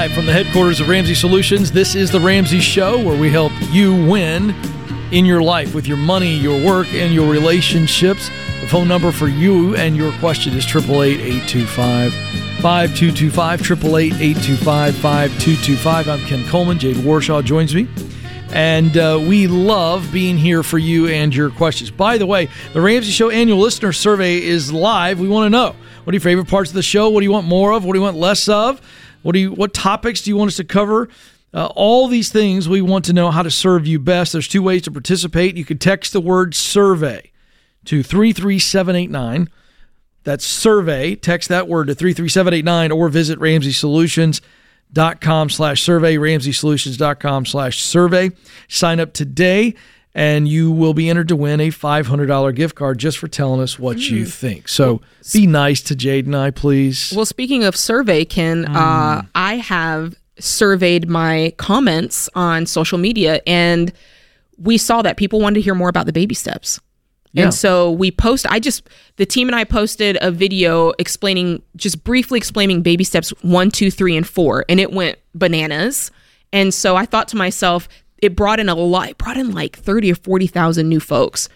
live from the headquarters of Ramsey Solutions. This is the Ramsey Show where we help you win in your life with your money, your work, and your relationships. The phone number for you and your question is 888 825 5225. 888 825 5225. I'm Ken Coleman. Jade Warshaw joins me. And uh, we love being here for you and your questions. By the way, the Ramsey Show annual listener survey is live. We want to know what are your favorite parts of the show? What do you want more of? What do you want less of? What do you what topics do you want us to cover? Uh, all these things we want to know how to serve you best. There's two ways to participate. You can text the word survey to 33789. That's survey. Text that word to 33789 or visit ramseysolutions.com slash survey, ramseysolutions.com slash survey. Sign up today and you will be entered to win a $500 gift card just for telling us what you think. So be nice to Jade and I, please. Well, speaking of survey, Ken, uh, I have surveyed my comments on social media, and we saw that people wanted to hear more about the baby steps. Yeah. And so we post. I just the team and I posted a video explaining, just briefly explaining baby steps one, two, three, and four, and it went bananas. And so I thought to myself, it brought in a lot. It brought in like thirty or forty thousand new folks,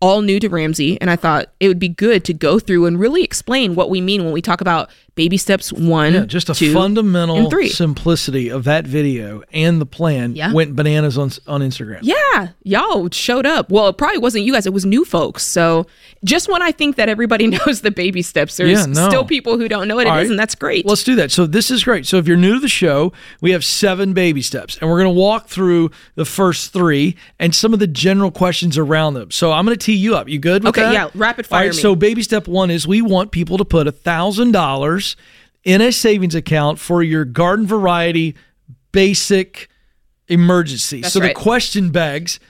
all new to Ramsey. And I thought it would be good to go through and really explain what we mean when we talk about baby steps one, Yeah, just a two, fundamental simplicity of that video and the plan Yeah. went bananas on on Instagram. Yeah, y'all showed up. Well, it probably wasn't you guys; it was new folks. So, just when I think that everybody knows the baby steps, there's Yeah, no. still people who don't know what it is, All right. and that's great. Let's do that. So this is great. So if you're new to the show, we have seven baby steps, and we're going to walk through the first three and some of the general questions around them. So I'm going to tee you up. You good? With Okay, that? yeah, rapid fire right. me. So baby step one is we want people to put a thousand dollars in a savings account for your garden variety basic emergency. That's so right. the question begs,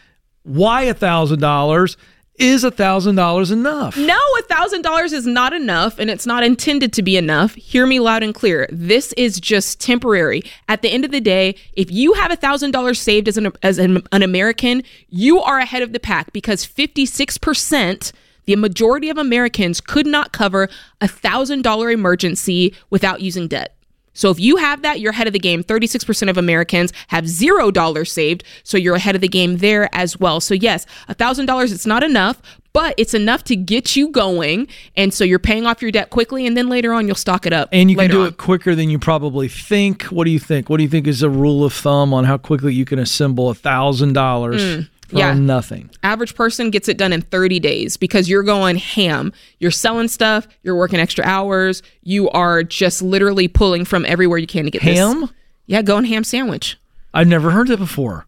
why a thousand dollars? Is a thousand dollars enough? no, a thousand dollars is not enough, and it's not intended to be enough. Hear me loud and clear. This is just temporary. At the end of the day, if you have a thousand dollars saved as an as an, an American, you are ahead of the pack because fifty six percent the majority of Americans could not cover a $1,000 emergency without using debt. So if you have that, you're ahead of the game. 36% of Americans have $0 saved, so you're ahead of the game there as well. So yes, $1,000 it's not enough, but it's enough to get you going and so you're paying off your debt quickly and then later on you'll stock it up. And you can do on. it quicker than you probably think. What do you think? What do you think is a rule of thumb on how quickly you can assemble $1,000? For yeah. nothing. Average person gets it done in 30 days because you're going ham. You're selling stuff, you're working extra hours, you are just literally pulling from everywhere you can to get ham? This. Yeah, going ham sandwich. I've never heard that before.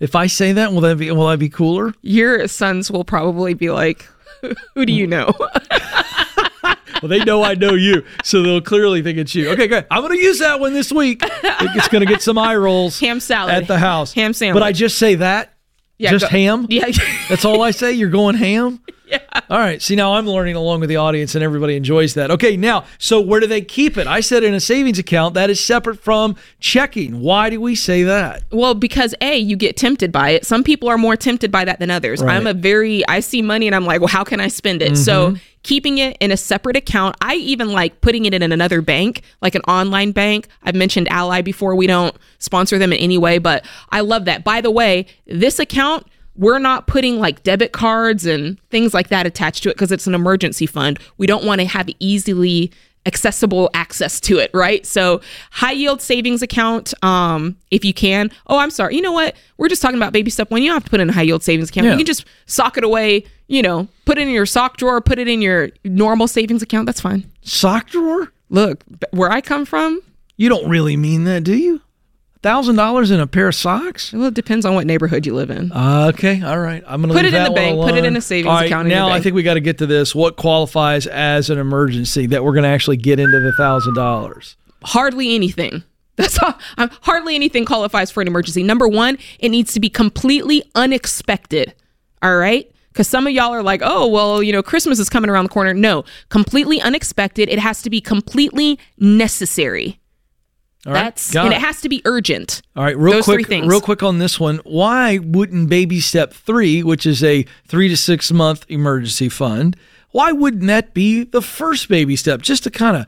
If I say that, will that be will that be cooler? Your sons will probably be like, "Who do you know?" well, they know I know you, so they'll clearly think it's you. Okay, good. I'm going to use that one this week. It's going to get some eye rolls. Ham salad at the house. Ham sandwich. But I just say that, yeah, just go- ham. Yeah. That's all I say. You're going ham. Yeah. All right. See, now I'm learning along with the audience, and everybody enjoys that. Okay. Now, so where do they keep it? I said in a savings account that is separate from checking. Why do we say that? Well, because A, you get tempted by it. Some people are more tempted by that than others. Right. I'm a very, I see money and I'm like, well, how can I spend it? So mm-hmm. keeping it in a separate account, I even like putting it in another bank, like an online bank. I've mentioned Ally before. We don't sponsor them in any way, but I love that. By the way, this account, we're not putting like debit cards and things like that attached to it because it's an emergency fund. We don't want to have easily accessible access to it, right? So high yield savings account, um, if you can. Oh, I'm sorry. You know what? We're just talking about baby step one. You don't have to put in a high yield savings account. Yeah. You can just sock it away, you know, put it in your sock drawer, put it in your normal savings account. That's fine. Sock drawer? Look, where I come from, You don't really mean that, do you? Thousand dollars in a pair of socks? well, it depends on what neighborhood you live in. Okay, all right. I'm gonna Put leave it in the bank. Put it in alone. a savings right, account Now I think we got to get to this. What qualifies as an emergency that we're going to actually get into the thousand dollars? hardly anything. That's all. Hardly anything qualifies for an emergency. Number one, it needs to be completely unexpected. All right. Because some of y'all are like, oh, well, you know, Christmas is coming around the corner. No, completely unexpected. It has to be completely necessary. All right, That's and it. it has to be urgent. All right, real Those quick, real quick on this one. Why wouldn't baby step three, which is a three to six month emergency fund, why wouldn't that be the first baby step? Just to kind of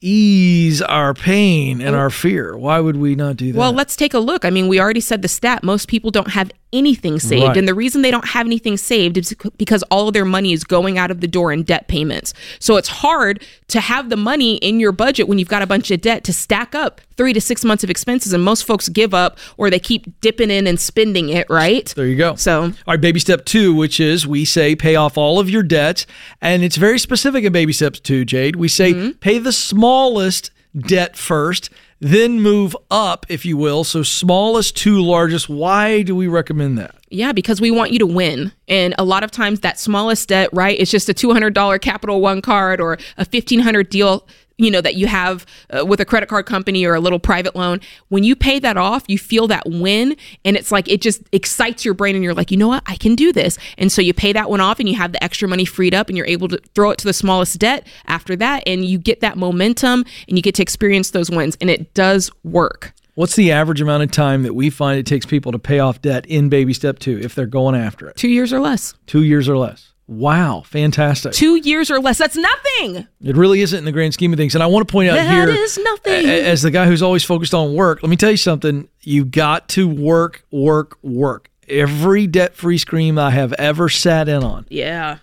ease our pain and our fear. Why would we not do that? Well, let's take a look. I mean, we already said the stat most people don't have anything saved. Right. And the reason they don't have anything saved is because all of their money is going out of the door in debt payments. So it's hard to have the money in your budget when you've got a bunch of debt to stack up three to six months of expenses. And most folks give up or they keep dipping in and spending it, right? there you go. So All right, baby step two, which is we say pay off all of your debts. And it's very specific in baby steps two, Jade. We say Mm-hmm. pay the smallest debt first, then move up, if you will. So smallest to largest. Why do we recommend that? Yeah, because we want you to win. And a lot of times that smallest debt, right, is just a $200 Capital One card or a 1500 deal, you know, that you have uh, with a credit card company or a little private loan. When you pay that off, you feel that win and it's like it just excites your brain and you're like, "You know what? I can do this." And so you pay that one off and you have the extra money freed up and you're able to throw it to the smallest debt after that and you get that momentum and you get to experience those wins and it does work. What's the average amount of time that we find it takes people to pay off debt in baby step two if they're going after it? 2 years or less. Two years or less. Wow, fantastic. 2 years or less. That's nothing. It really isn't in the grand scream of things. And I want to point out That here is nothing. as the guy who's always focused on work, let me tell you something. You got to work, work, work. Every debt free scheme I have ever sat in on, Yeah.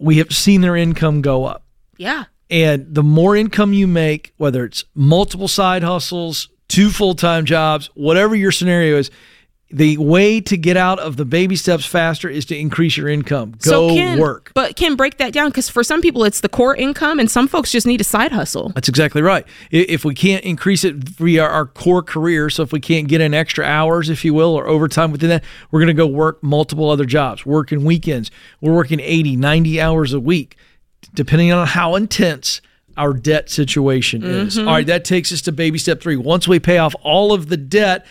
we have seen their income go up. Yeah. And the more income you make, whether it's multiple side hustles, two full time jobs, whatever your scenario is, the way to get out of the baby steps faster is to increase your income. Go so Ken, work. But Ken, break that down because for some people it's the core income, and some folks just need a side hustle. That's exactly right. If we can't increase it via our core career, so if we can't get in extra hours, if you will, or overtime within that, we're going to go work multiple other jobs, working weekends. We're working 80, 90 hours a week, depending on how intense our debt situation is. Mm-hmm. All right, that takes us to baby step three. Once we pay off all of the debt,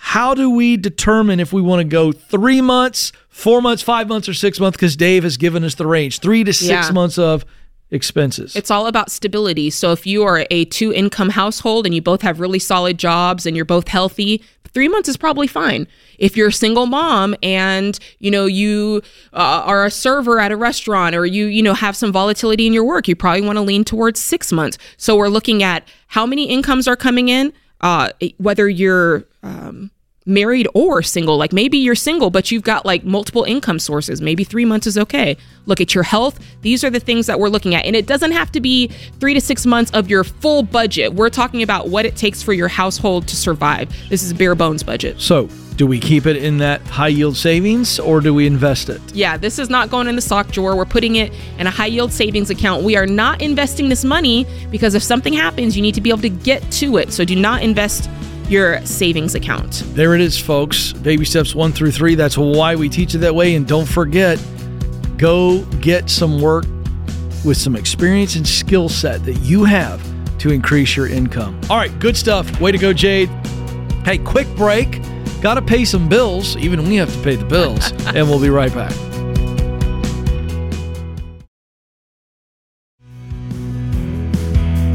how do we determine if we want to go three months, four months, five months, or six months? Because Dave has given us the range three to six Yeah. months of expenses. It's all about stability. So if you are a two income household and you both have really solid jobs and you're both healthy, three months is probably fine. If you're a single mom and you know you uh, are a server at a restaurant or you you know have some volatility in your work, you probably want to lean towards six months. So we're looking at how many incomes are coming in, uh, whether you're um, married or single. Like maybe you're single, but you've got like multiple income sources. Maybe three months is okay. Look at your health. These are the things that we're looking at. And it doesn't have to be three to six months of your full budget. We're talking about what it takes for your household to survive. This is a bare bones budget. So, do we keep it in that high yield savings or do we invest it? Yeah, this is not going in the sock drawer. We're putting it in a high yield savings account. We are not investing this money because if something happens, you need to be able to get to it. So do not invest your savings account. There it is, folks. Baby steps one through three. That's why we teach it that way. And don't forget, go get some work with some experience and skill set that you have to increase your income. All right, good stuff. Way to go, Jade. Hey, quick break. Got to pay some bills. Even we have to pay the bills. and we'll be right back.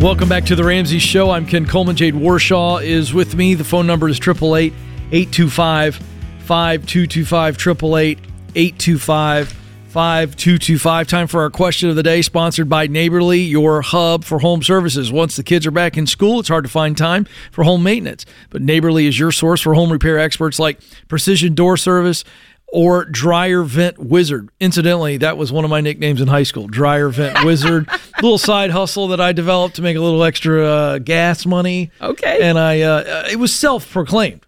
Welcome back to the Ramsey Show. I'm Ken Coleman. Jade Warshaw is with me. The phone number is 888 825 5225. 888 825 5225. Time for our question of the day, sponsored by Neighborly, your hub for home services. Once the kids are back in school, it's hard to find time for home maintenance. But Neighborly is your source for home repair experts like Precision Door Service or Dryer Vent Wizard. Incidentally, that was one of my nicknames in high school, Dryer Vent Wizard. little side hustle that I developed to make a little extra uh, gas money. Okay. And I, uh, it was self-proclaimed.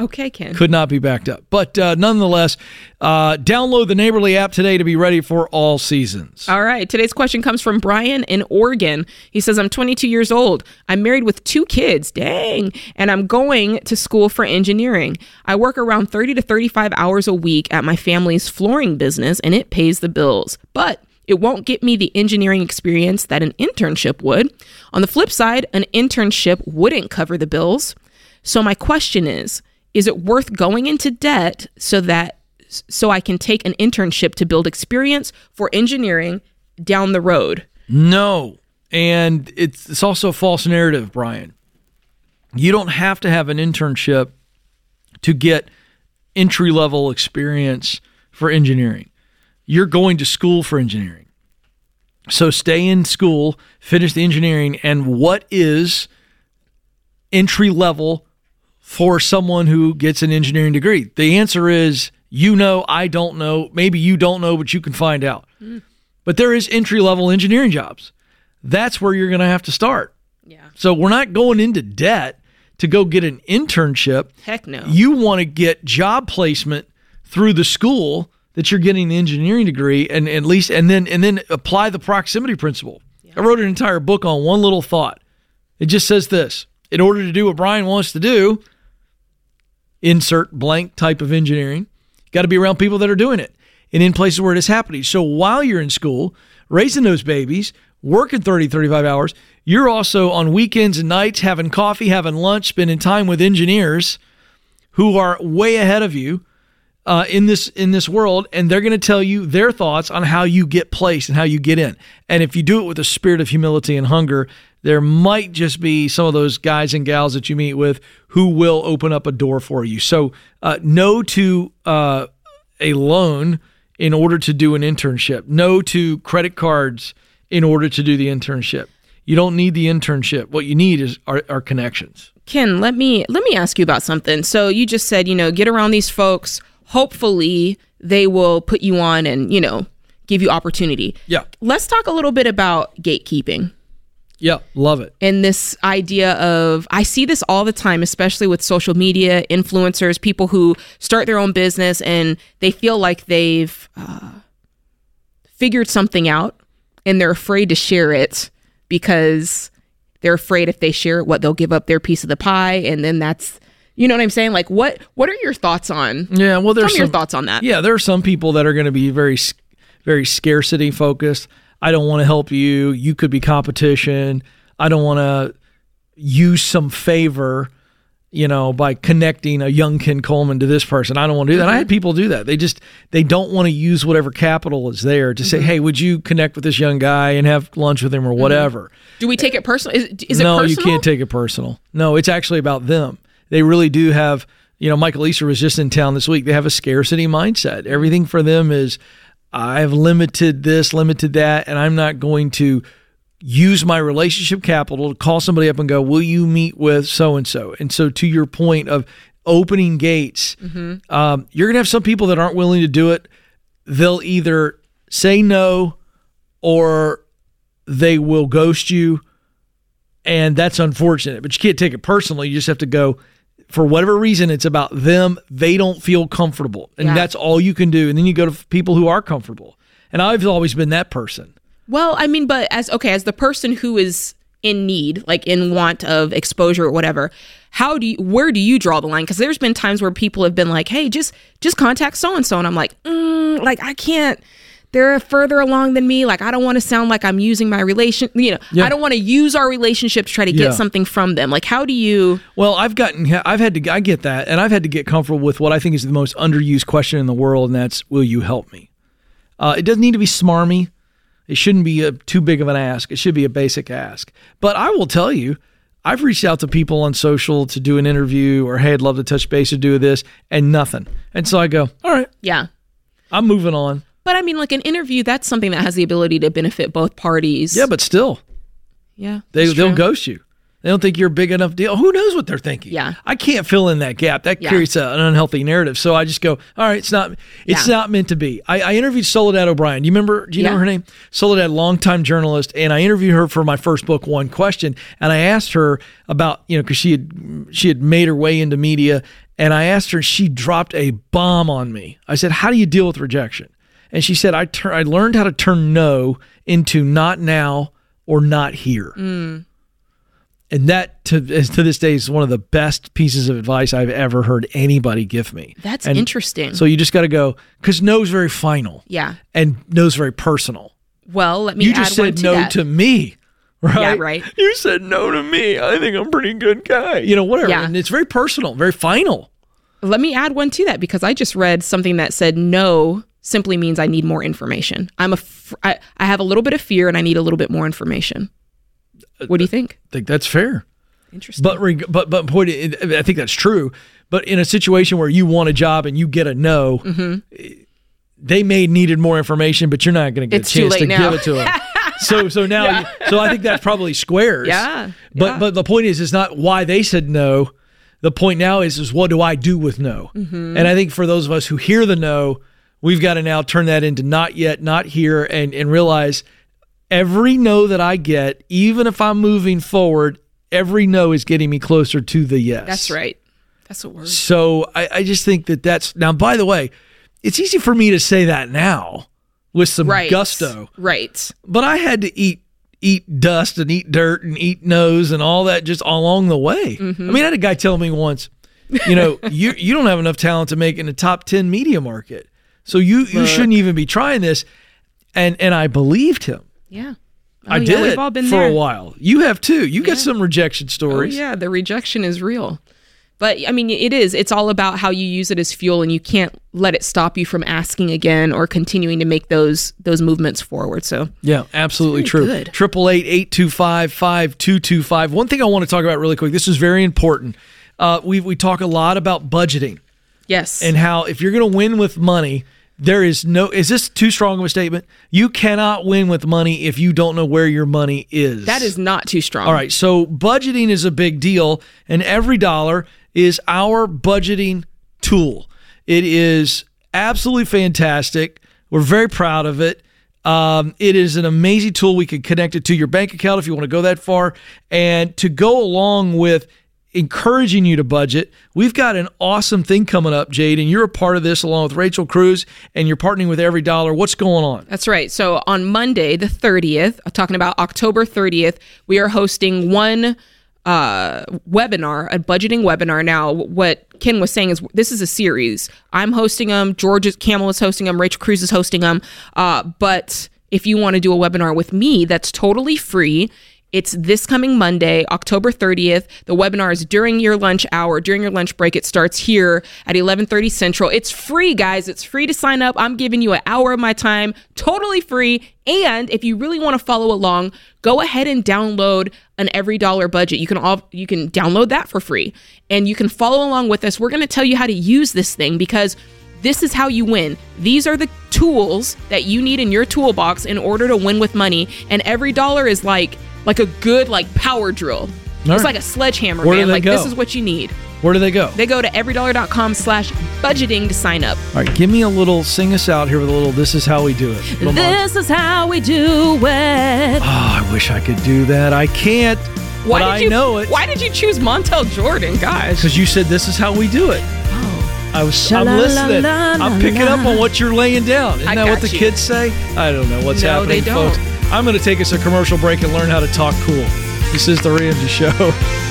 Okay, Ken. Could not be backed up. But uh, nonetheless, uh, download the Neighborly app today to be ready for all seasons. All right. Today's question comes from Brian in Oregon. He says, I'm 22 years old. I'm married with two kids. Dang. And I'm going to school for engineering. I work around 30 to 35 hours a week at my family's flooring business, and it pays the bills. But it won't get me the engineering experience that an internship would. On the flip side, an internship wouldn't cover the bills. So my question is, is it worth going into debt so that so I can take an internship to build experience for engineering down the road? No. And it's, it's also a false narrative, Brian. You don't have to have an internship to get entry level experience for engineering. You're going to school for engineering. So stay in school, finish the engineering, and what is entry level for someone who gets an engineering degree? The answer is you know, I don't know. Maybe you don't know, but you can find out. Mm. But there is entry level engineering jobs. That's where you're going to have to start. Yeah. So we're not going into debt to go get an internship. Heck no. You want to get job placement through the school that you're getting the engineering degree and at least and then and then apply the proximity principle. Yeah. I wrote an entire book on one little thought. It just says this. In order to do what Brian wants to do, insert blank type of engineering, got to be around people that are doing it and in places where it is happening. So while you're in school, raising those babies, working 30, 35 hours, you're also on weekends and nights having coffee, having lunch, spending time with engineers who are way ahead of you uh, in this in this world, and they're going to tell you their thoughts on how you get placed and how you get in. And if you do it with a spirit of humility and hunger, there might just be some of those guys and gals that you meet with who will open up a door for you. So, uh, no to uh, a loan in order to do an internship. No to credit cards in order to do the internship. You don't need the internship. What you need is our, our connections. Ken, let me let me ask you about something. So you just said, you know, get around these folks. Hopefully, they will put you on and you know give you opportunity. Yeah. Let's talk a little bit about gatekeeping. Yeah, love it. And this idea of, I see this all the time, especially with social media influencers, people who start their own business and they feel like they've uh, figured something out and they're afraid to share it because they're afraid if they share it, what they'll give up their piece of the pie. And then that's, you know what I'm saying? Like, what what are your thoughts on? Yeah, well, there's some, your thoughts on that. Yeah, there are some people that are going to be very, very scarcity focused. I don't want to help you. You could be competition. I don't want to use some favor, you know, by connecting a young Ken Coleman to this person. I don't want to do that. Mm-hmm. I had people do that. They just they don't want to use whatever capital is there to mm-hmm. say, "Hey, would you connect with this young guy and have lunch with him or mm-hmm. whatever?" Mm-hmm. Do we take it personal? Is, is it no, personal? you can't take it personal. No, it's actually about them. They really do have. You know, Michael Easter was just in town this week. They have a scarcity mindset. Everything for them is I've limited this, limited that, and I'm not going to use my relationship capital to call somebody up and go, Will you meet with so and so? And so, to your point of opening gates, mm-hmm. um, you're going to have some people that aren't willing to do it. They'll either say no or they will ghost you. And that's unfortunate, but you can't take it personally. You just have to go, for whatever reason, it's about them. They don't feel comfortable. And yeah. that's all you can do. And then you go to people who are comfortable. And I've always been that person. Well, I mean, but as, okay, as the person who is in need, like in want of exposure or whatever, how do you, where do you draw the line? Because there's been times where people have been like, hey, just, just contact so and so. And I'm like, mm, like, I can't they're further along than me. Like I don't want to sound like I'm using my relation. You know, yeah. I don't want to use our relationship to try to get yeah. something from them. Like how do you? Well, I've gotten, I've had to, I get that, and I've had to get comfortable with what I think is the most underused question in the world, and that's, "Will you help me?" Uh, it doesn't need to be smarmy. It shouldn't be a, too big of an ask. It should be a basic ask. But I will tell you, I've reached out to people on social to do an interview or hey, I'd love to touch base or do this, and nothing. And so I go, all right, yeah, I'm moving on. But I mean, like an interview, that's something that has the ability to benefit both parties. Yeah, but still, yeah, they they'll ghost you. They don't think you're a big enough deal. Who knows what they're thinking? Yeah, I can't fill in that gap. That yeah. creates a, an unhealthy narrative. So I just go, all right, it's not, it's yeah. not meant to be. I, I interviewed Soledad O'Brien. Do you remember? Do you yeah. know her name? Soledad, longtime journalist, and I interviewed her for my first book, One Question, and I asked her about, you know, because she had she had made her way into media, and I asked her, she dropped a bomb on me. I said, how do you deal with rejection? And she said, I, tur- I learned how to turn no into not now or not here. Mm. And that to, to this day is one of the best pieces of advice I've ever heard anybody give me. That's and interesting. So you just got to go because no is very final. Yeah. And no is very personal. Well, let me. You just said to no that. to me. Right. Yeah, right. You said no to me. I think I'm a pretty good guy. You know, whatever. Yeah. And it's very personal, very final. Let me add one to that because I just read something that said no simply means I need more information. I'm a fr- I, I have a little bit of fear and I need a little bit more information. What do you think? I think that's fair. Interesting. But but but point I think that's true. But in a situation where you want a job and you get a no, mm-hmm. they may needed more information, but you're not going to get it's a chance to now. give it to them. so so now Yeah. so I think that's probably squares. Yeah, But yeah. but the point is is not why they said no. The point now is is what do I do with no? Mm-hmm. And I think for those of us who hear the no, we've got to now turn that into not yet, not here, and and realize every no that I get, even if I'm moving forward, every no is getting me closer to the yes. That's right. That's a word. So I, I just think that that's now. By the way, it's easy for me to say that now with some Right. gusto, Right. but I had to eat eat dust and eat dirt and eat nose and all that just along the way. Mm-hmm. I mean, I had a guy tell me once, you know, you you don't have enough talent to make in the top ten media market, so you you shouldn't even be trying this. And and I believed him. Yeah. I Oh, yeah, did We've all been for there. a while. You have too. You got some rejection Oh, stories. yeah, the rejection is real. But I mean, it is. It's all about how you use it as fuel, and you can't let it stop you from asking again or continuing to make those those movements forward. So Yeah, absolutely Very true. good. Triple eight eight two five five two two five. One thing I want to talk about really quick. This is very important. Uh, we we talk a lot about budgeting yes, and how if you're going to win with money, there is no. Is this too strong of a statement? You cannot win with money if you don't know where your money is. that is not too strong. all right. So budgeting is a big deal, and EveryDollar is our budgeting tool. It is absolutely fantastic. We're very proud of it. Um, it is an amazing tool. We can connect it to your bank account if you want to go that far. And to go along with encouraging you to budget, we've got an awesome thing coming up, Jade, and you're a part of this along with Rachel Cruz, and you're partnering with EveryDollar. What's going on? That's right. So on Monday, the 30th, I'm talking about October 30th, we are hosting one uh, webinar, a budgeting webinar. Now, what Ken was saying is this is a series. I'm hosting them. George Kamel is hosting them. Rachel Cruz is hosting them. Uh, but if you want to do a webinar with me, that's totally free. It's this coming Monday, October 30th. The webinar is during your lunch hour, during your lunch break. It starts here at 11:30 Central. It's free, guys. It's free to sign up. I'm giving you an hour of my time, totally free. And if you really want to follow along, go ahead and download an EveryDollar budget. You can all you can download that for free. And you can follow along with us. We're going to tell you how to use this thing because this is how you win. These are the tools that you need in your toolbox in order to win with money. And EveryDollar is like like a good like power drill. it's right. like a sledgehammer, Where man. Like go? this is what you need. Where do they go? They go to everydollar.com slash budgeting to sign up. All right, give me a little, sing us out here with a little, this is how we do it. Little This is how we do it. Oh, I wish I could do that. I can't. Why but did I you know it. Why did you choose Montel Jordan, guys? Because you said this is how we do it. Oh. I was. I'm listening. I'm picking up on what you're laying down. Isn't I that what the you. kids say? I don't know what's No, happening, folks. I'm going to take us a commercial break and learn how to talk cool. This is the Ramsey Show.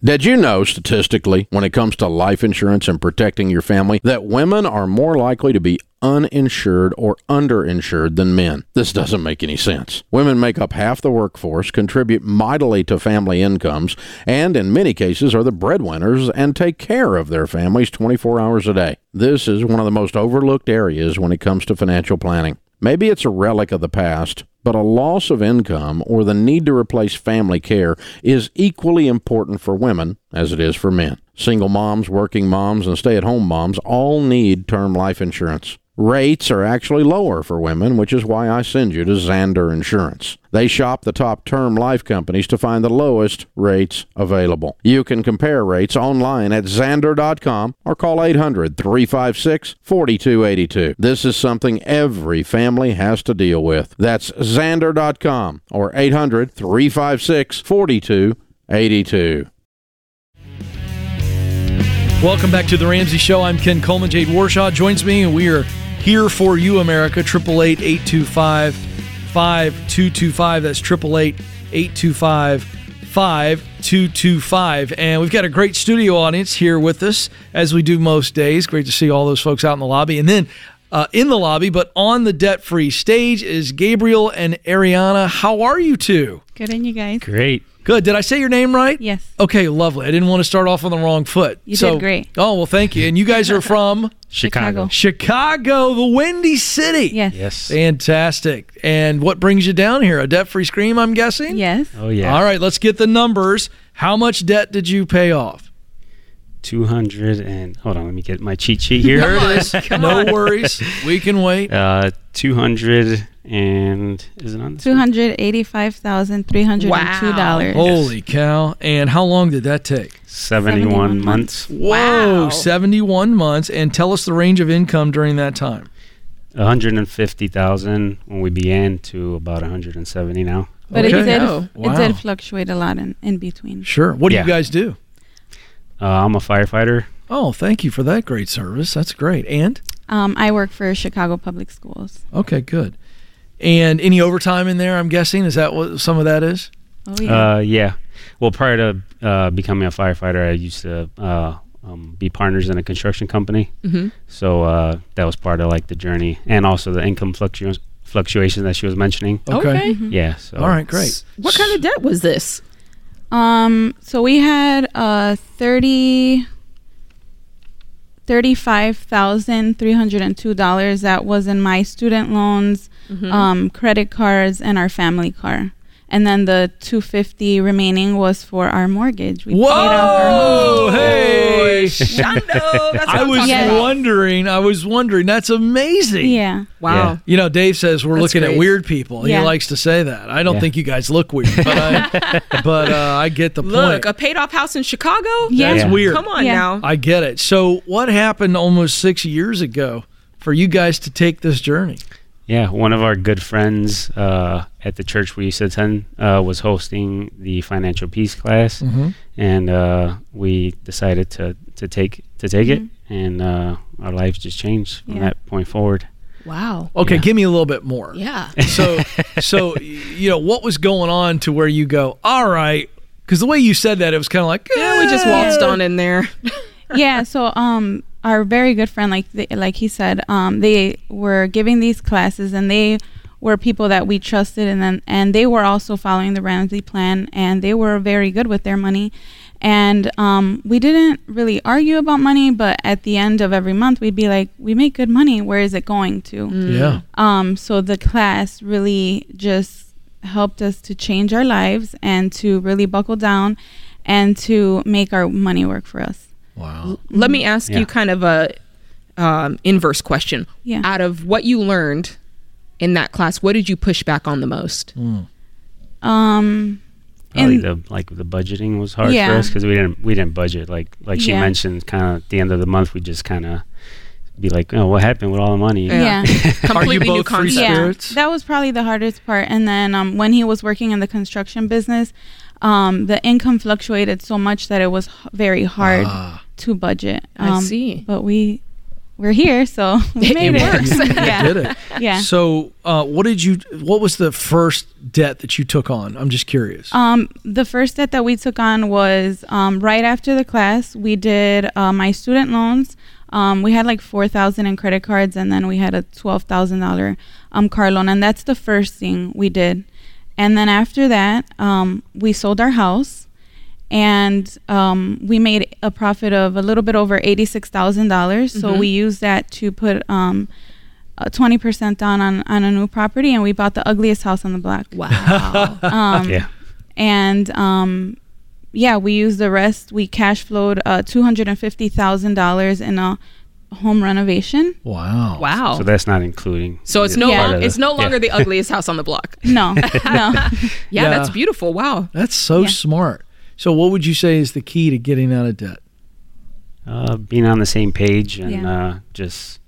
Did you know, statistically, when it comes to life insurance and protecting your family, that women are more likely to be uninsured or underinsured than men? This doesn't make any sense. Women make up half the workforce, contribute mightily to family incomes, and in many cases are the breadwinners and take care of their families 24 hours a day. This is one of the most overlooked areas when it comes to financial planning. Maybe it's a relic of the past, but a loss of income or the need to replace family care is equally important for women as it is for men. Single moms, working moms, and stay at home moms all need term life insurance. Rates are actually lower for women, which is why I send you to Zander Insurance. They shop the top term life companies to find the lowest rates available. You can compare rates online at Zander.com or call 800 356 4282. This is something every family has to deal with. That's Zander.com or 800 356 4282. Welcome back to the Ramsey Show. I'm Ken Coleman. Jade Warshaw joins me, and we are here for you, America. Triple eight eight two five five two two five. That's triple eight eight two five five two two five. And we've got a great studio audience here with us, as we do most days. Great to see all those folks out in the lobby, and then. Uh, in the lobby, but on the debt free stage is Gabriel and Ariana. How are you two? Good on you guys. Great. Good. Did I say your name right? Yes. Okay, lovely. I didn't want to start off on the wrong foot. You so, did great. Oh, well, thank you. And you guys are from Chicago. Chicago, the Windy City. Yes. Yes. Fantastic. And what brings you down here? A debt free scream, I'm guessing? Yes. Oh yeah. All right, let's get the numbers. How much debt did you pay off? two hundred and hold on, let me get my cheat sheet here. There it is. no worries. We can wait. Uh, two hundred and is it on this? Two hundred eighty-five thousand three hundred and two dollars. Wow. Holy cow. And how long did that take? 71, 71 months. Whoa, Wow. 71 months. And tell us the range of income during that time. 150,000 when we began to about 170 now. But Okay. it did Oh, wow. it did fluctuate a lot in, in between. Sure. What do Yeah. you guys do? Uh, I'm a firefighter. Oh, thank you for that great service. That's great. And? Um, I work for Chicago Public Schools. Okay, good. And any overtime in there, I'm guessing? Is that what some of that is? Oh yeah. Uh, yeah. Well, prior to uh, becoming a firefighter, I used to uh, um, be partners in a construction company. Mhm. So uh, that was part of like the journey, and also the income fluctu- fluctuation that she was mentioning. Okay. Mhm. Yeah. So All right, great. What kind of debt was this? Um, so we had uh thirty thirty-five thousand three hundred and two dollars that was in my student loans, Mhm. um, credit cards, and our family car. And then the two fifty remaining was for our mortgage. We paid off our Whoa! Hey! Shondo, I was Yeah. wondering. I was wondering. That's amazing. Yeah. Wow. Yeah. You know, Dave says we're That's looking at weird people. Yeah. He likes to say that. I don't Yeah. think you guys look weird, but I, but uh, I get the Look, point. Look, a paid off house in Chicago? Yeah. That's Yeah. weird. Come on Yeah. now. I get it. So, what happened almost six years ago for you guys to take this journey? Yeah, one of our good friends uh, at the church we used to attend uh, was hosting the financial peace class, Mm-hmm. and uh, we decided to, to take to take it, and uh, our lives just changed from that point forward. Wow. Okay, Yeah. give me a little bit more. Yeah. So, so you know, what was going on to where you go? All right, because the way you said that, it was kind of like, Yeah, we just "Eh." waltzed on in there. yeah so um our very good friend like they, like he said um they were giving these classes and they were people that we trusted and then and they were also following the Ramsey plan and they were very good with their money and um we didn't really argue about money but at the end of every month we'd be like we make good money where is it going to Yeah. um, so the class really just helped us to change our lives and to really buckle down and to make our money work for us. Wow. Let me ask Yeah. you kind of a um, inverse question. Yeah. Out of what you learned in that class, what did you push back on the most? Um, Probably and- the like the budgeting was hard for us because we didn't we didn't budget like like she Yeah. mentioned. Kind of at the end of the month, we just kind of be like, oh, what happened with all the money? Yeah. yeah. Completely new both free concept. yeah, spirits? that was probably the hardest part. And then um, when he was working in the construction business, um, the income fluctuated so much that it was h- very hard Ah. To budget. I Um, see. But we we're here, so we made it. works. You yeah, did it. yeah. So, uh, what did you? What was the first debt that you took on? I'm just curious. Um, the first debt that we took on was um, right after the class. We did uh, my student loans. Um, we had like four thousand in credit cards, and then we had a twelve thousand dollar um car loan, and that's the first thing we did. And then after that, um, we sold our house, and um, we made a profit of a little bit over eighty six thousand dollars. So Mhm. we used that to put um, twenty percent down on on a new property, and we bought the ugliest house on the block. Wow. Um, Yeah. and um, yeah, we used the rest. We cash flowed uh, two hundred and fifty thousand dollars in a home renovation. wow. wow. So that's not including. So it's no Yeah. long, it's no yeah. longer the ugliest house on the block. No, no. Yeah, Yeah. that's beautiful. Wow. That's so Yeah. smart. So, what would you say is the key to getting out of debt? uh, being on the same page and Yeah. uh, just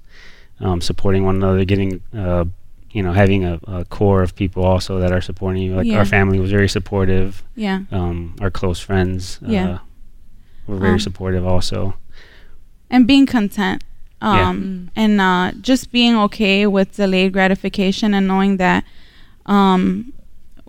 um, supporting one another, getting uh, you know having a, a core of people also that are supporting you. Like Yeah. our family was very supportive. Yeah, Um, our close friends Yeah. uh, were very Um, supportive also. and being content. Yeah. Um, and uh, just being okay with delayed gratification and knowing that um,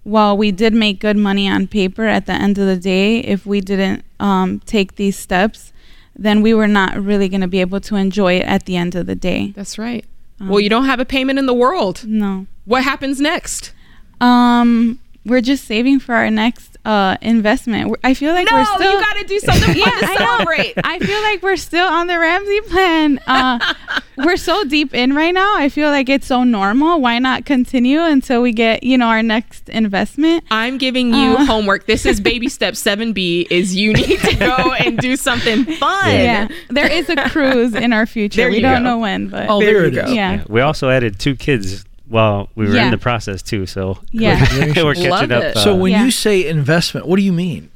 while we did make good money on paper at the end of the day, if we didn't um, take these steps, then we were not really going to be able to enjoy it at the end of the day. That's right. Um, well, you don't have a payment in the world. No. What happens next? Um, we're just saving for our next uh investment. I feel like no, we're still. you got to do something fun Yeah, to celebrate. I feel like we're still on the Ramsey plan. Uh, we're so deep in right now. I feel like it's so normal. Why not continue until we get, you know, our next investment? I'm giving you Uh. homework. This is baby step 7B is you need to go and do something fun. Yeah. There is a cruise in our future. There we you don't go. know when, but Oh, There there, you it is. go. yeah. Yeah. We also added two kids while we were Yeah. in the process too. So Yeah. we're, we're Love catching up. it. uh, So when Yeah. you say investment, what do you mean?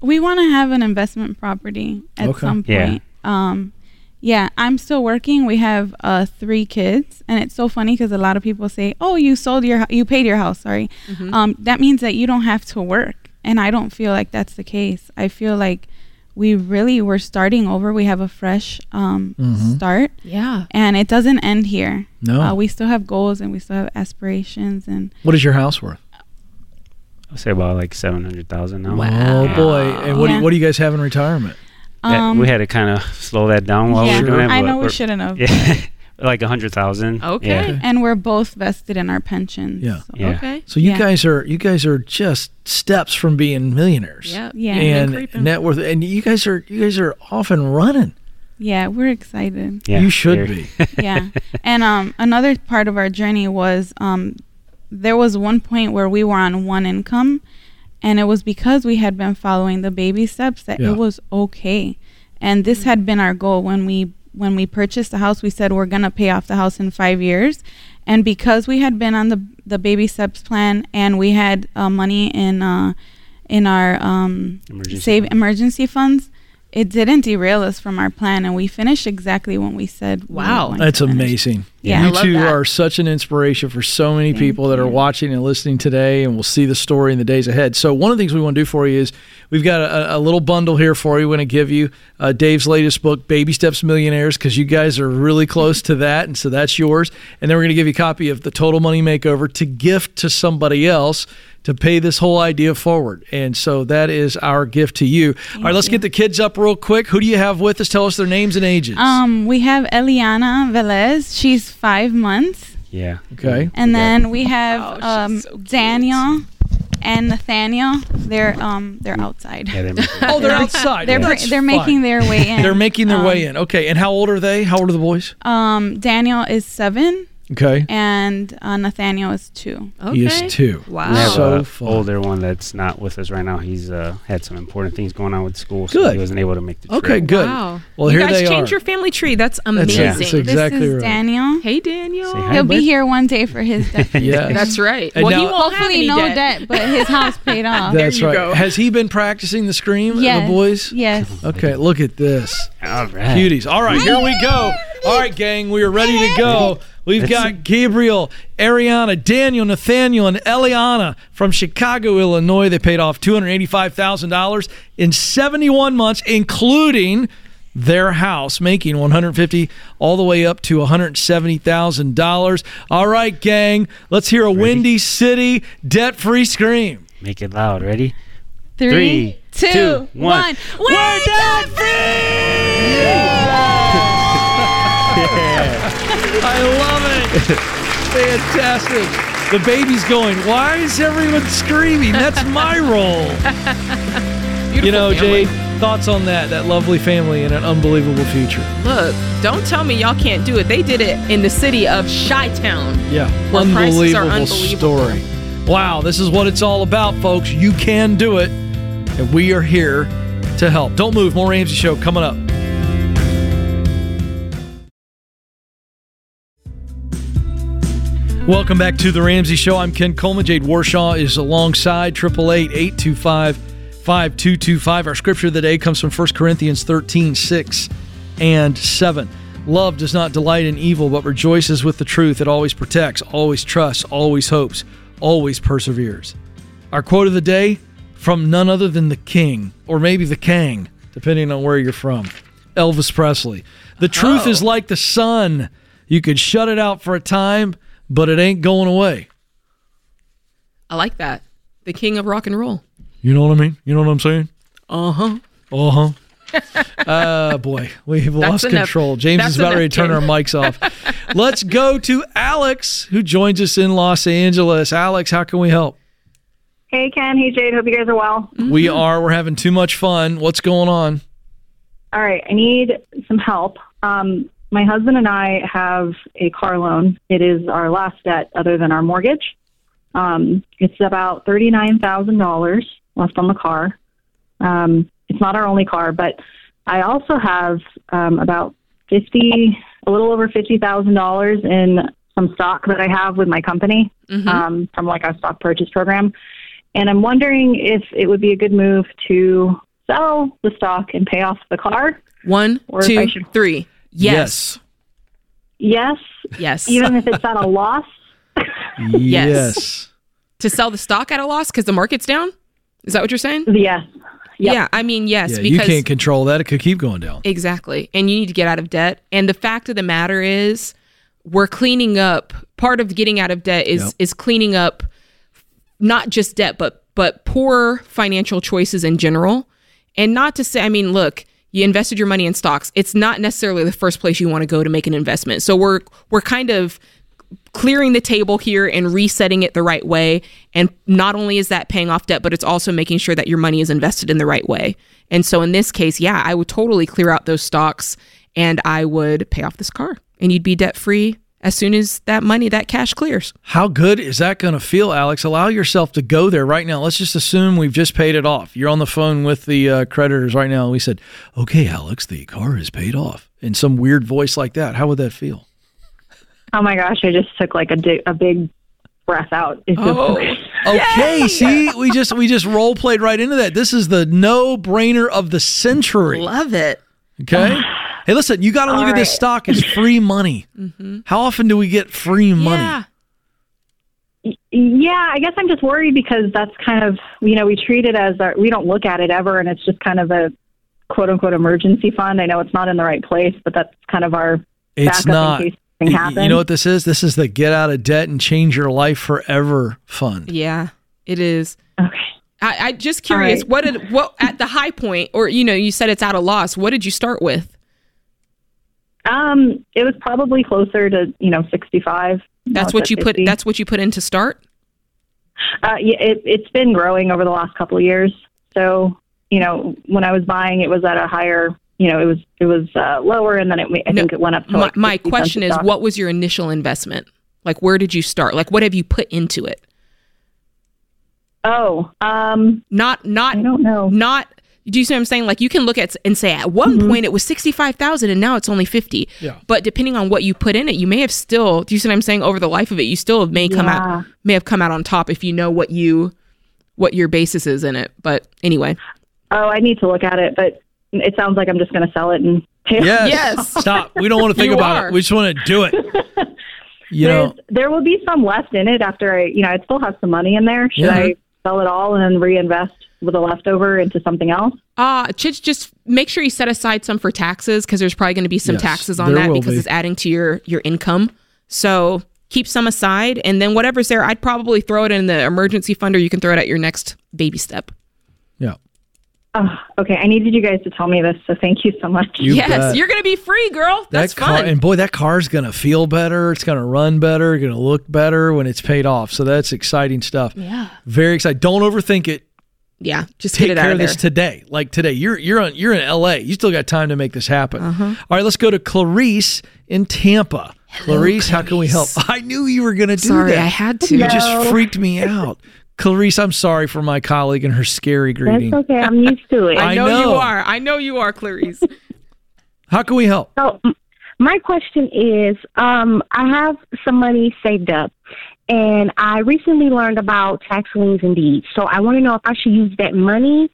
We want to have an investment property at Okay. some Yeah. point. Um, yeah, I'm still working. We have uh, three kids, and it's so funny because a lot of people say, "Oh, you sold your, you paid your house." Sorry, Mhm. um, that means that you don't have to work, and I don't feel like that's the case. I feel like we really we're starting over. We have a fresh um, Mhm. start, Yeah. and it doesn't end here. No. Uh, we still have goals and we still have aspirations, and what is your house worth? I'll say about like seven hundred thousand now. Oh Yeah. boy! And what do you, what do you guys have in retirement? Yeah, um, we had to kind of slow that down while yeah, we were doing it. I know we we're- shouldn't have. Yeah, like a hundred thousand. Okay. Yeah. and we're both vested in our pensions. Yeah. so- Yeah. Okay. So you Yeah. guys are you guys are just steps from being millionaires. Yeah. Yeah. And net worth, and you guys are you guys are off and running. Yeah, we're excited. Yeah, you should be. yeah. And um another part of our journey was um there was one point where we were on one income and it was because we had been following the baby steps that Yeah. it was okay. And this had been our goal when we when we purchased the house we said we're going to pay off the house in 5 years. And because we had been on the the baby steps plan and we had uh, money in uh in our um Emergency save fund. emergency funds, it didn't derail us from our plan, and we finished exactly when we said. Wow. going to That's amazing. Yeah. you two that. are such an inspiration for so many Thank people that are watching and listening today, and we'll see the story in the days ahead. So, one of the things we want to do for you is we've got a, a little bundle here for you. We're going to give you uh, Dave's latest book, Baby Steps Millionaires, because you guys are really close to that, and so that's yours. And then we're going to give you a copy of the Total Money Makeover to gift to somebody else to pay this whole idea forward. And so that is our gift to you. All right, let's you. get the kids up real quick. Who do you have with us? Tell us their names and ages. Um, we have Eliana Velez. She's five months, Yeah. Okay. and Yeah. then we have Oh, um, so. Daniel and Nathaniel. They're um they're outside. Yeah, they're oh, they're outside. They're Well, br- they're fine. making their way in. They're making their Um, way in. Okay. And how old are they? How old are the boys? Um, Daniel is seven, Okay. and uh, Nathaniel is two. Okay. He is two. Wow. We have So a fun. older one that's not with us right now. He's uh, had some important things going on with school, so Good. he wasn't able to make the trip. Okay, good. Wow. Well, you here guys they changed are. your family tree. That's That's amazing. it. That's exactly this is right. Daniel. Hey, Daniel. Say hi, He'll bud. be here one day for his death. Yeah. That's right. And well, he won't have Hopefully, any no debt. debt. but his house paid off. That's you right. go. Has he been practicing the scream, yes. the boys? Yes. Okay, look at this. All right. Cuties. All right, here we go. All right, gang, we are ready to go. We've got Gabriel, Ariana, Daniel, Nathaniel, and Eliana from Chicago, Illinois. They paid off $285,000 in 71 months, including their house, making 150 all the way up to $170,000. All right, gang, let's hear a Windy City debt-free scream. Make it loud. Ready? Three, Three, two, two, one. one. We're debt I love it. Fantastic. The baby's going, why is everyone screaming? That's my role. Beautiful you know, family. Jay, thoughts on that? That lovely family and an unbelievable future. Look, don't tell me y'all can't do it. They did it in the city of. Yeah. Where prices are unbelievable unbelievable. story. Wow, this is what it's all about, folks. You can do it, and we are here to help. Don't move. More Ramsey Show coming up. Welcome back to the Ramsey Show. I'm Ken Coleman. Jade Warshaw is alongside 888 825 5225. Our scripture of the day comes from 1 Corinthians 13 6 and 7. Love does not delight in evil, but rejoices with the truth. It always protects, always trusts, always hopes, always perseveres. Our quote of the day from none other than the King, or maybe the Kang, depending on where you're from. Elvis Presley. The truth is oh. like the sun. You could shut it out for a time, but it ain't going away. I like that. The king of rock and roll. You know what I mean? You know what I'm saying? Uh huh. Uh huh. uh boy, we've lost enough. control. James That's is about ready to turn our mics off. Let's go to Alex, who joins us in Los Angeles. Alex, how can we help? Hey, Ken. Hey, Jade. Hope you guys are well. We are. We're having too much fun. What's going on? All right. I need some help. Um, my husband and I have a car loan. It is our last debt other than our mortgage. Um, it's about $39,000 left on the car. Um, it's not our only car, but I also have um, about 50, a little over $50,000 in some stock that I have with my company um, from like our stock purchase program. And I'm wondering if it would be a good move to sell the stock and pay off the car. One, Or two, should- three. Yes. Yes, Yes. even if it's at a loss. Yes. to sell the stock at a loss because the market's down? Is that what you're saying? Yes. Yep. Yeah, I mean, yes, Yeah, you can't control that. It could keep going down. Exactly. And you need to get out of debt. And the fact of the matter is we're cleaning up part of getting out of debt is Yep. is cleaning up not just debt but but poor financial choices in general. And not to say I mean, look, you invested your money in stocks. It's not necessarily the first place you want to go to make an investment. So we're we're kind of clearing the table here and resetting it the right way. And not only is that paying off debt, but it's also making sure that your money is invested in the right way. And so in this case, yeah, I would totally clear out those stocks and I would pay off this car and you'd be debt free as soon as that money, that cash clears. How good is that going to feel, Alex? Allow yourself to go there right now. Let's just assume we've just paid it off. You're on the phone with the uh, creditors right now. And we said, okay, Alex, the car is paid off. In some weird voice like that, how would that feel? Oh my gosh, I just took like a, di- a big breath out. It's Oh. Okay, see, we just we just role played right into that. This is the no brainer of the century. Love it. Okay. Hey, listen, you got to look All at this stock as free money. Mm-hmm. How often do we get free money? Yeah. Yeah, I guess I'm just worried because that's kind of you know we treat it as our we don't look at it ever, and it's just kind of a quote unquote emergency fund. I know it's not in the right place, but that's kind of our It's backup not. in case something You- happens. You know what this is? This is the get out of debt and change your life forever fund. Yeah, it is. Okay. I, I just curious, right. what did what at the high point, or you know, you said it's at a loss. What did you start with? Um, it was probably closer to you know 65. That's what at you put. That's what you put in to start. Uh, yeah, it, it's been growing over the last couple of years. So, you know, when I was buying, it was at a higher, you know, it was it was uh, lower, and then it, I No, think it went up to my, like my question is, what was your initial investment? Like, where did you start? Like, what have you put into it? Oh, um, Not, not, I don't know. not. Do you see what I'm saying? Like, you can look at and say, at one mm-hmm. point it was sixty five thousand, and now it's only fifty. Yeah. But depending on what you put in it, you may have still. Do you see what I'm saying? Over the life of it, you still may come Yeah. out, may have come out on top if you know what you, what your basis is in it. But anyway, Oh, I need to look at it, but it sounds like I'm just going to sell it and pay. Yes. Yes. Stop. We don't want to think You about are. it. We just want to do it. You There's, know, there will be some left in it after I, you know, I still have some money in there. Should Yeah. I sell it all and then reinvest with a leftover into something else? Uh, just just make sure you set aside some for taxes because there's probably going to be some Yes, taxes on that because be. it's adding to your your income. So keep some aside, and then whatever's there, I'd probably throw it in the emergency fund, or you can throw it at your next baby step. yeah. Oh, okay. I needed you guys to tell me this, so thank you so much. You yes, bet. you're going to be free, girl. That's that car, fun. and boy, that car's gonna feel better. It's gonna run better. Gonna look better when it's paid off. So that's exciting stuff. yeah, Very excited. Don't overthink it. Yeah. Just Take get it care out of of there. this today. Like today, you're you're on you're in L.A. You still got time to make this happen. Uh-huh. All right, let's go to Clarice in Tampa. Clarice, how can we help? I knew you were gonna do Sorry, that. I had to. You just freaked me out. Clarice, I'm sorry for my colleague and her scary greeting. That's okay. I'm used to it. I I know, you are. I know you are, Clarice. How can we help? So my question is, um, I have some money saved up, and I recently learned about tax liens and deeds. So I want to know if I should use that money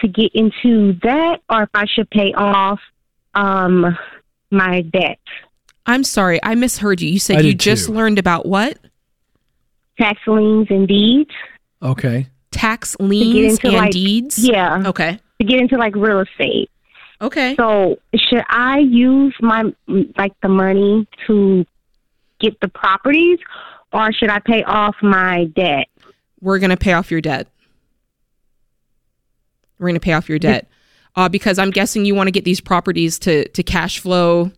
to get into that, or if I should pay off um, my debt. I'm sorry, I misheard you. You said I you just too. learned about what Tax liens and deeds. Okay. tax liens and like- deeds. Yeah, Okay. to get into like real estate. Okay. So should I use my like the money to get the properties, or should I pay off my debt? we're going to pay off your debt. We're going to pay off your debt. Uh, because I'm guessing you want to get these properties to to cash flow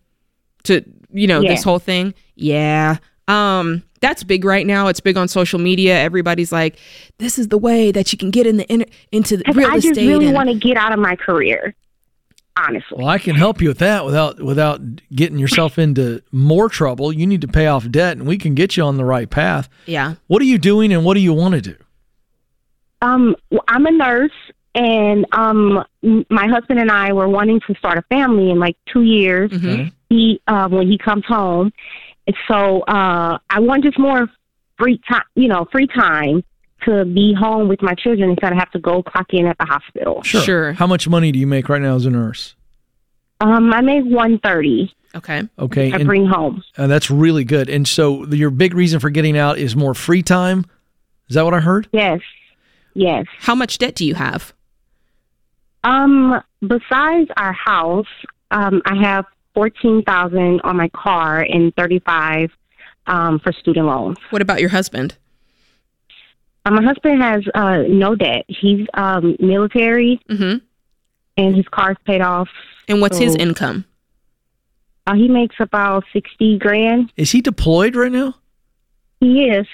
to you know Yeah. this whole thing. Yeah. Um that's big right now. It's big on social media. Everybody's like this is the way that you can get in the inter- into the real I just really and- want to get out of my career. Honestly. Well, I can help you with that without without getting yourself into more trouble. You need to pay off debt, and we can get you on the right path. Yeah. What are you doing, and what do you want to do? Um, well, I'm a nurse, and um, my husband and I were wanting to start a family in like two years. Mhm. He uh, when he comes home, and so uh, I want just more free time, you know, free time to be home with my children instead of have to go clock in at the hospital. Sure. How much money do you make right now as a nurse? Um, I make one thirty. Okay. Okay, I and bring home. uh, that's really good. And so your big reason for getting out is more free time. Is that what I heard? Yes, yes. How much debt do you have? Um, besides our house, um, I have fourteen thousand on my car and thirty five um, for student loans. What about your husband? Uh, my husband has uh, no debt. He's um, military, hmm and his car's paid off. And what's his income? Uh, he makes about sixty grand. Is he deployed right now? He is.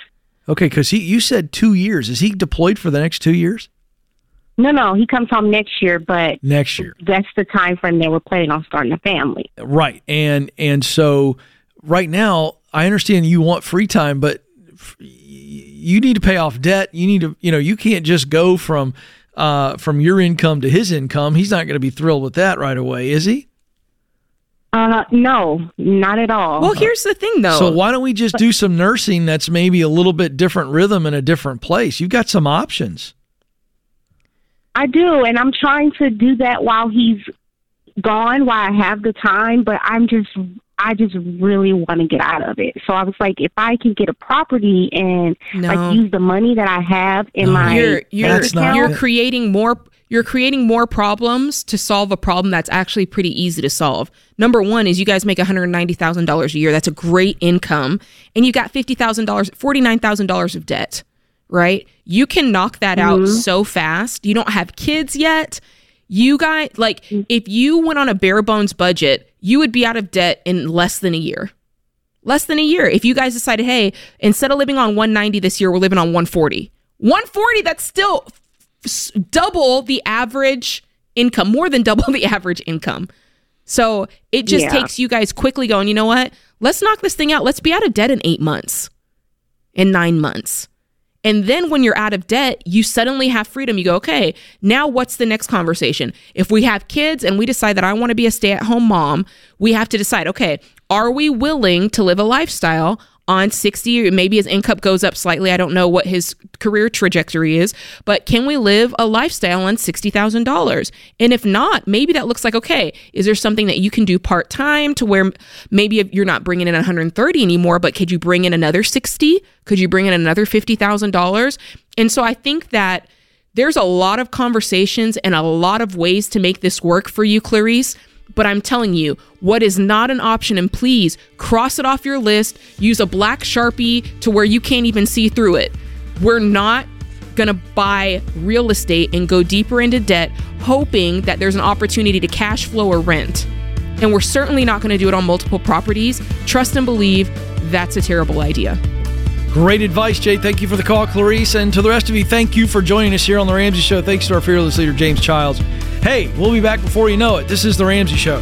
Okay, because he you said two years. Is he deployed for the next two years? No, no, he comes home next year, but Next year, that's the time frame that we're planning on starting a family. right? And and so right now, I understand you want free time, but f- y- you need to pay off debt. You need to, you know, you can't just go from uh, from your income to his income. He's not going to be thrilled with that right away, is he? Uh, no, not at all. Well, here's the thing, though. So why don't we just do some nursing that's maybe a little bit different rhythm in a different place? You've got some options. I do, and I'm trying to do that while he's gone, while I have the time. But I'm just, I just really want to get out of it. So I was like, if I can get a property and No. like use the money that I have in No. my you're you're, you're creating more you're creating more problems to solve a problem that's actually pretty easy to solve. Number one is you guys make $190,000 a year. That's a great income. And you got $50,000, $49,000 of debt, right? You can knock that out mm-hmm. so fast. You don't have kids yet. You guys, like, mm. if you went on a bare bones budget, you would be out of debt in less than a year less than a year. If you guys decided, hey, instead of living on 190 this year, we're living on 140. 140, that's still double the average income, more than double the average income. So it just Yeah. takes you guys quickly going, you know what? Let's knock this thing out. Let's be out of debt in eight months, in nine months. And then when you're out of debt, you suddenly have freedom. You go, okay, now what's the next conversation? If we have kids and we decide that I want to be a stay at home mom, we have to decide, okay, are we willing to live a lifestyle on 60 maybe his income goes up slightly. I don't know what his career trajectory is but can we live a lifestyle on $60000 and if not maybe that looks like okay is there something that you can do part-time to where maybe you're not bringing in 130 anymore but could you bring in another 60 could you bring in another $50000 and so i think that there's a lot of conversations and a lot of ways to make this work for you clarice but I'm telling you, what is not an option, and please cross it off your list, use a black sharpie to where you can't even see through it. We're not going to buy real estate and go deeper into debt, hoping that there's an opportunity to cash flow or rent. And we're certainly not going to do it on multiple properties. Trust and believe that's a terrible idea. Great advice, Jay. Thank you for the call, Clarice. And to the rest of you, thank you for joining us here on The Ramsey Show. Thanks to our fearless leader, James Childs. Hey, we'll be back before you know it. This is The Ramsey Show.